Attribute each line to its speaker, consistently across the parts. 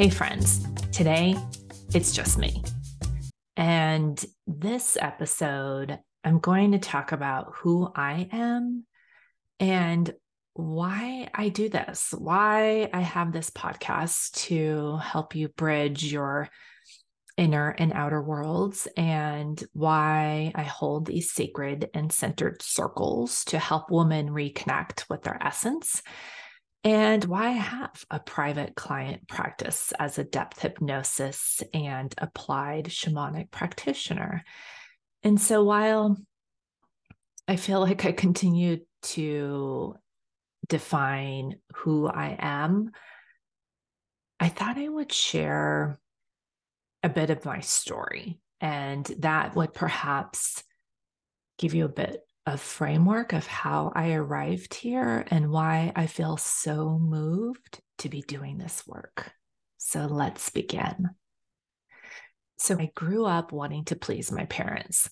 Speaker 1: Hey, friends, today it's just me. And this episode, I'm going to talk about who I am and why I do this, why I have this podcast to help you bridge your inner and outer worlds, and why I hold these sacred and centered circles to help women reconnect with their essence and why I have a private client practice as a depth hypnosis and applied shamanic practitioner. And so while I feel like I continue to define who I am, I thought I would share a bit of my story, and that would perhaps give you a bit a framework of how I arrived here and why I feel so moved to be doing this work. So let's begin. So I grew up wanting to please my parents.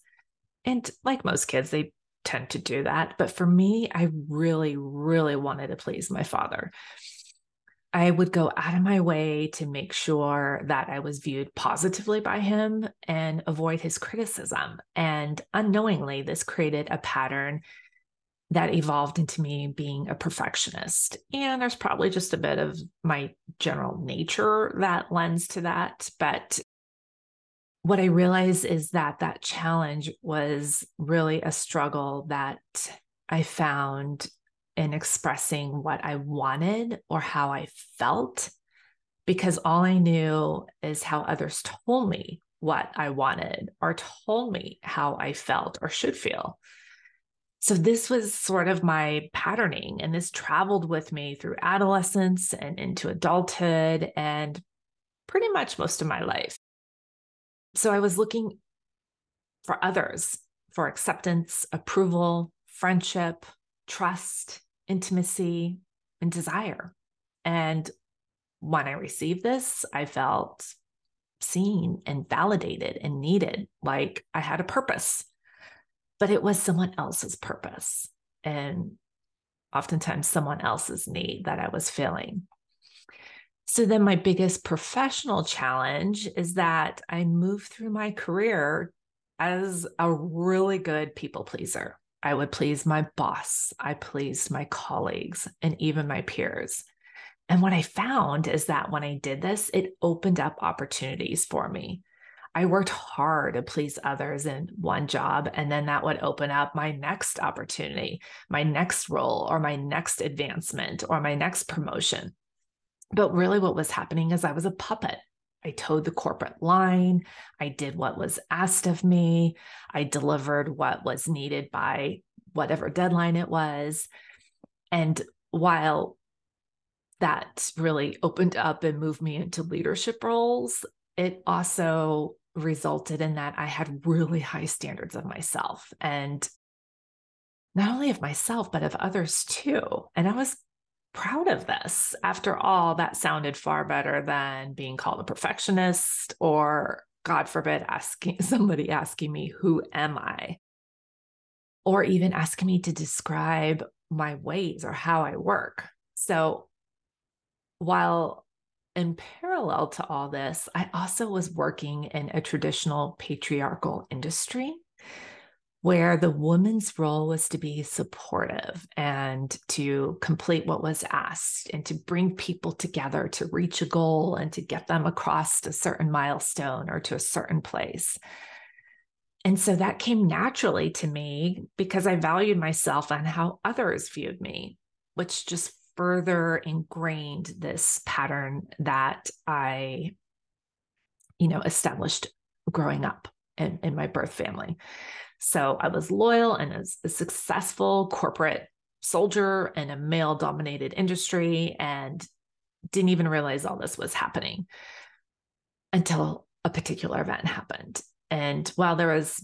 Speaker 1: And like most kids, they tend to do that. But for me, I really, really wanted to please my father. I would go out of my way to make sure that I was viewed positively by him and avoid his criticism. And unknowingly, this created a pattern that evolved into me being a perfectionist. And there's probably just a bit of my general nature that lends to that. But what I realized is that that challenge was really a struggle that I found in expressing what I wanted or how I felt because all I knew is how others told me what I wanted or told me how I felt or should feel. So, this was sort of my patterning, and this traveled with me through adolescence and into adulthood and pretty much most of my life. So, I was looking for others for acceptance, approval, friendship, trust, intimacy, and desire. And when I received this, I felt seen and validated and needed, like I had a purpose, but it was someone else's purpose and oftentimes someone else's need that I was filling. So then my biggest professional challenge is that I moved through my career as a really good people pleaser. I would please my boss. I pleased my colleagues and even my peers. And what I found is that when I did this, it opened up opportunities for me. I worked hard to please others in one job, and then that would open up my next opportunity, my next role, or my next advancement, or my next promotion. But really, what was happening is I was a puppet. I toed the corporate line. I did what was asked of me. I delivered what was needed by whatever deadline it was. And while that really opened up and moved me into leadership roles, it also resulted in that I had really high standards of myself and not only of myself, but of others too. And I was proud of this. After all, that sounded far better than being called a perfectionist or, God forbid, asking somebody asking me, Who am I? Or even asking me to describe my ways or how I work. So, while in parallel to all this, I also was working in a traditional patriarchal industry where the woman's role was to be supportive and to complete what was asked and to bring people together to reach a goal and to get them across a certain milestone or to a certain place. And so that came naturally to me because I valued myself and how others viewed me, which just further ingrained this pattern that I, you know, established growing up in, in my birth family. So I was loyal and a, a successful corporate soldier in a male dominated industry and didn't even realize all this was happening until a particular event happened. And while there was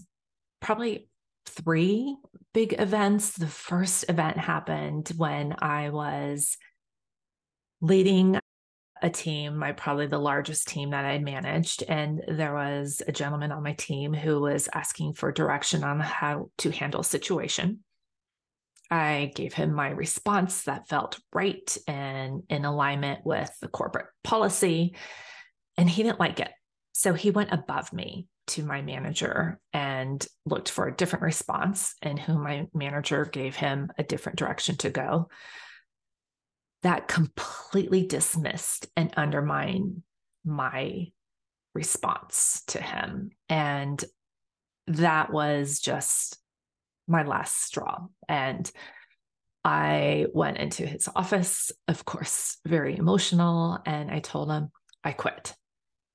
Speaker 1: probably three big events, the first event happened when I was leading a team, my probably the largest team that I'd managed. And there was a gentleman on my team who was asking for direction on how to handle situation. I gave him my response that felt right and in alignment with the corporate policy. And he didn't like it. So he went above me to my manager and looked for a different response, and whom my manager gave him a different direction to go. That completely dismissed and undermined my response to him. And that was just my last straw. And I went into his office, of course, very emotional, and I told him I quit.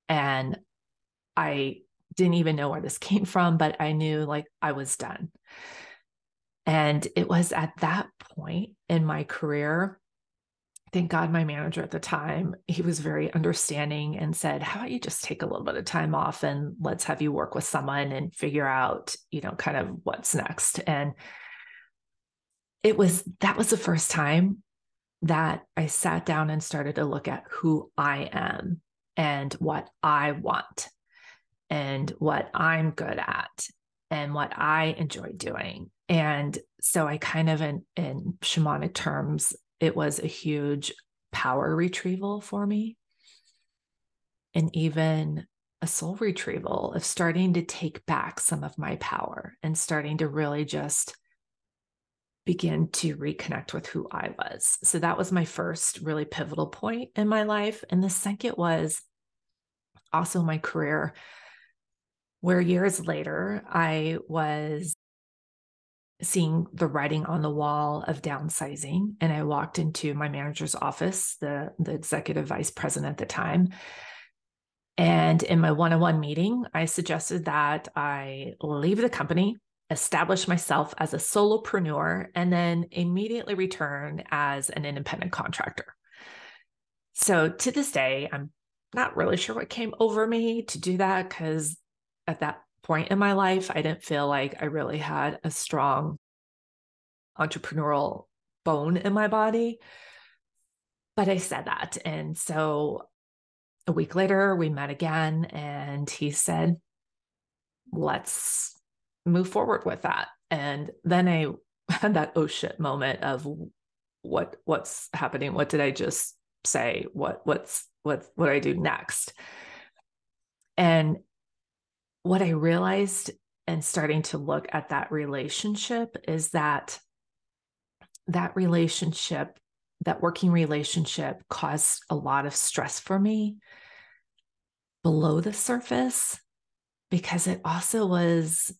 Speaker 1: And I didn't even know where this came from, but I knew like I was done. And it was at that point in my career, thank God my manager at the time, he was very understanding and said, How about you just take a little bit of time off and let's have you work with someone and figure out, you know, kind of what's next. And it was that was the first time that I sat down and started to look at who I am and what I want and what I'm good at and what I enjoy doing. And so I kind of in in shamanic terms, it was a huge power retrieval for me. And even a soul retrieval of starting to take back some of my power and starting to really just begin to reconnect with who I was. So that was my first really pivotal point in my life. And the second was also my career, where years later I was seeing the writing on the wall of downsizing. And I walked into my manager's office, the, the executive vice president at the time. And in my one on one meeting, I suggested that I leave the company establish myself as a solopreneur, and then immediately return as an independent contractor. So to this day, I'm not really sure what came over me to do that because at that point in my life, I didn't feel like I really had a strong entrepreneurial bone in my body. But I said that. And so a week later, we met again, and he said, Let's move forward with that. And then I had that oh shit moment of what what's happening? What did I just say? What what's what what do I do next? And what I realized and starting to look at that relationship is that that relationship, that working relationship caused a lot of stress for me below the surface because it also was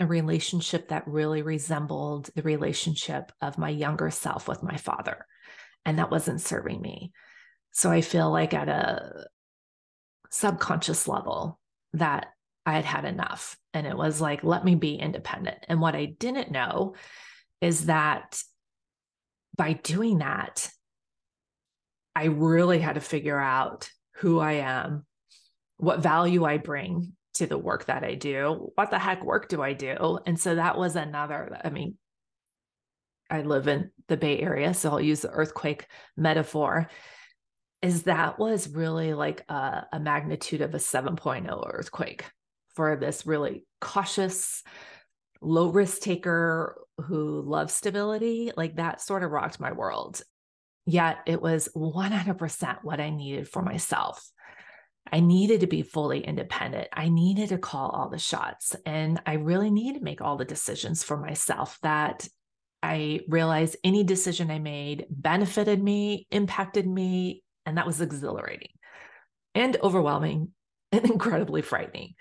Speaker 1: a relationship that really resembled the relationship of my younger self with my father. And that wasn't serving me. So I feel like at a subconscious level that I had had enough. And it was like, let me be independent. And what I didn't know is that by doing that, I really had to figure out who I am, what value I bring to the work that I do. What the heck work do I do? And so that was another, I mean, I live in the Bay Area, so I'll use the earthquake metaphor. Is that was really like a, a magnitude of a 7.0 earthquake for this really cautious, low risk taker who loves stability. Like that sort of rocked my world. Yet it was 100% what I needed for myself. I needed to be fully independent. I needed to call all the shots. And I really needed to make all the decisions for myself that I realized any decision I made benefited me, impacted me, and that was exhilarating and overwhelming and incredibly frightening.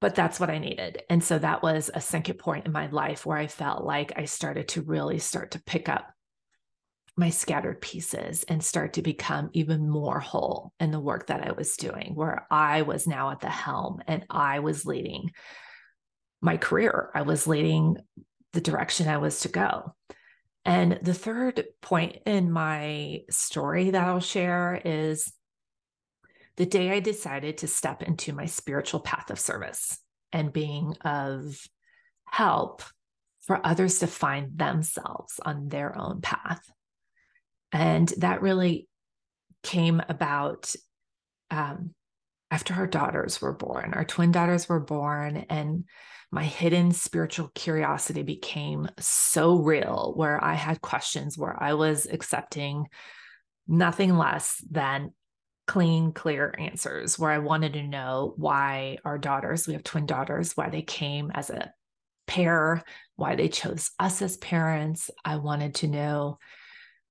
Speaker 1: But that's what I needed. And so that was a second point in my life where I felt like I started to really start to pick up my scattered pieces and start to become even more whole in the work that I was doing, where I was now at the helm and I was leading my career. I was leading the direction I was to go. And the third point in my story that I'll share is the day I decided to step into my spiritual path of service and being of help for others to find themselves on their own path. And that really came about um, after our daughters were born. Our twin daughters were born, and my hidden spiritual curiosity became so real where I had questions where I was accepting nothing less than clean, clear answers where I wanted to know why our daughters, we have twin daughters, why they came as a pair, why they chose us as parents. I wanted to know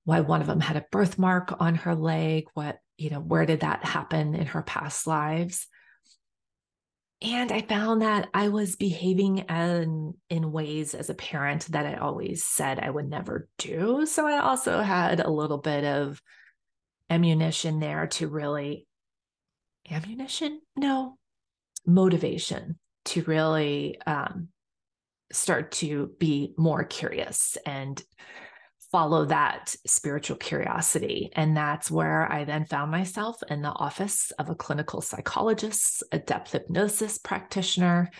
Speaker 1: why one of them had a birthmark on her leg, what, you know, where did that happen in her past lives? And I found that I was behaving in, in ways as a parent that I always said I would never do. So I also had a little bit of ammunition there to really, ammunition? No, motivation to really um, start to be more curious and follow that spiritual curiosity. And that's where I then found myself in the office of a clinical psychologist, a depth hypnosis practitioner,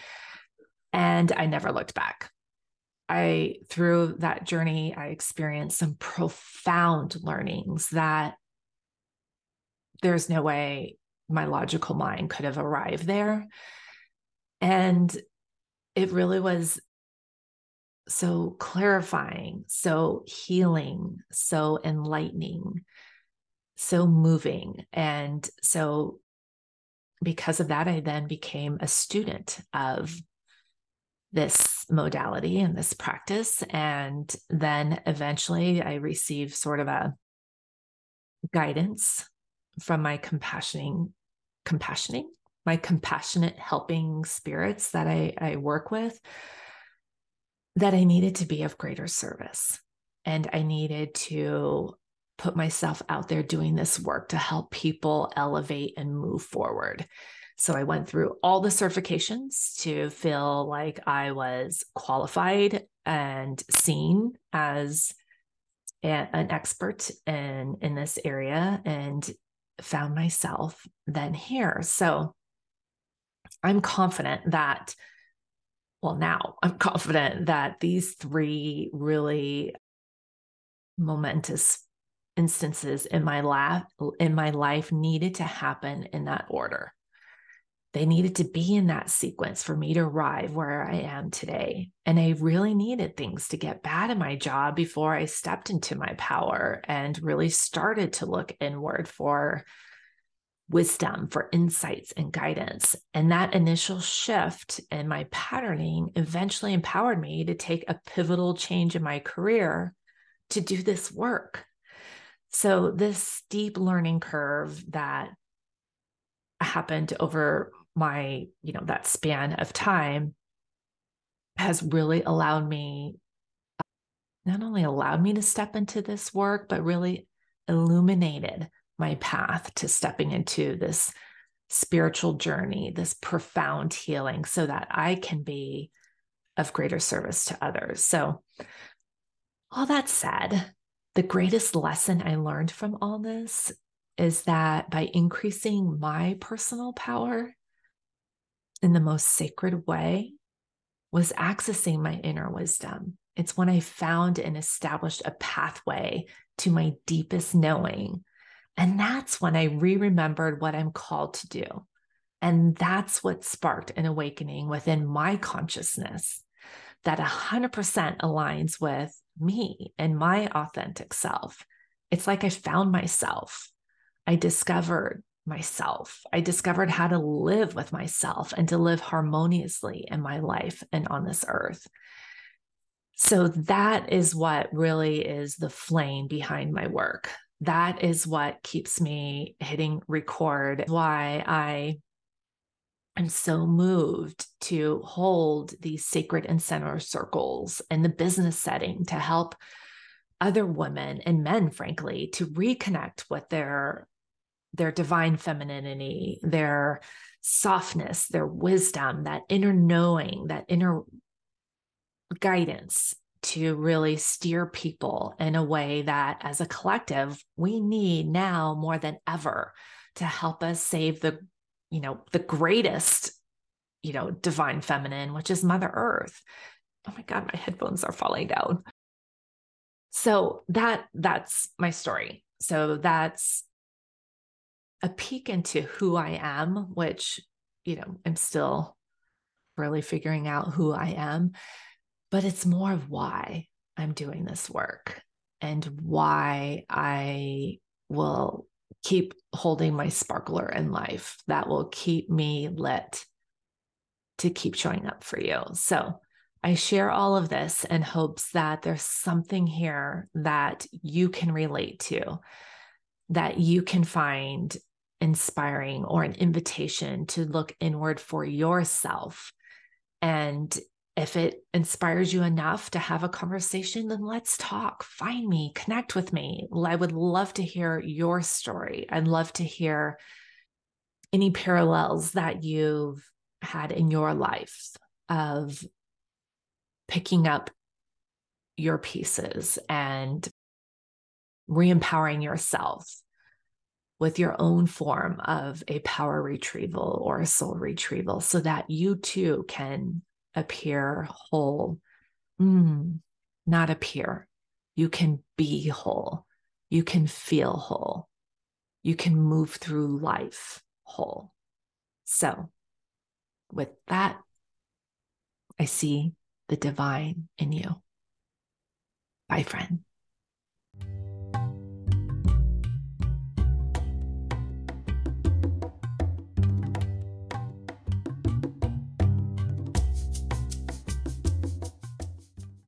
Speaker 1: and I never looked back. I, through that journey, I experienced some profound learnings that there's no way my logical mind could have arrived there. And it really was so clarifying, so healing, so enlightening, so moving. And so, because of that, I then became a student of this modality and this practice. And then eventually I received sort of a guidance from my compassioning, compassioning, my compassionate helping spirits that I, I work with that I needed to be of greater service. And I needed to put myself out there doing this work to help people elevate and move forward. So I went through all the certifications to feel like I was qualified and seen as a, an expert in in this area and found myself then here. So I'm confident that well, now I'm confident that these three really momentous instances in my life in my life needed to happen in that order. They needed to be in that sequence for me to arrive where I am today. And I really needed things to get bad in my job before I stepped into my power and really started to look inward for wisdom, for insights and guidance. And that initial shift in my patterning eventually empowered me to take a pivotal change in my career to do this work. So, this steep learning curve that happened over my, you know, that span of time has really allowed me, not only allowed me to step into this work, but really illuminated my path to stepping into this spiritual journey, this profound healing, so that I can be of greater service to others. So, all that said, the greatest lesson I learned from all this is that by increasing my personal power in the most sacred way, was accessing my inner wisdom. It's when I found and established a pathway to my deepest knowing and that's when I re remembered what I'm called to do. And that's what sparked an awakening within my consciousness that 100% aligns with me and my authentic self. It's like I found myself. I discovered myself. I discovered how to live with myself and to live harmoniously in my life and on this earth. So that is what really is the flame behind my work that is what keeps me hitting record. Why I am so moved to hold these sacred and center circles in the business setting to help other women and men, frankly, to reconnect with their their divine femininity, their softness, their wisdom, that inner knowing, that inner guidance to really steer people in a way that as a collective we need now more than ever to help us save the you know the greatest you know divine feminine which is mother earth. Oh my god my headphones are falling down. So that that's my story. So that's a peek into who i am which you know i'm still really figuring out who i am but it's more of why I'm doing this work and why I will keep holding my sparkler in life that will keep me lit to keep showing up for you. So I share all of this in hopes that there's something here that you can relate to, that you can find inspiring or an invitation to look inward for yourself. And if it inspires you enough to have a conversation, then let's talk. Find me, connect with me. I would love to hear your story. I'd love to hear any parallels that you've had in your life of picking up your pieces and re empowering yourself with your own form of a power retrieval or a soul retrieval so that you too can appear whole. Mm, not appear. You can be whole. You can feel whole. You can move through life whole. So, with that, I see the divine in you. Bye, friend.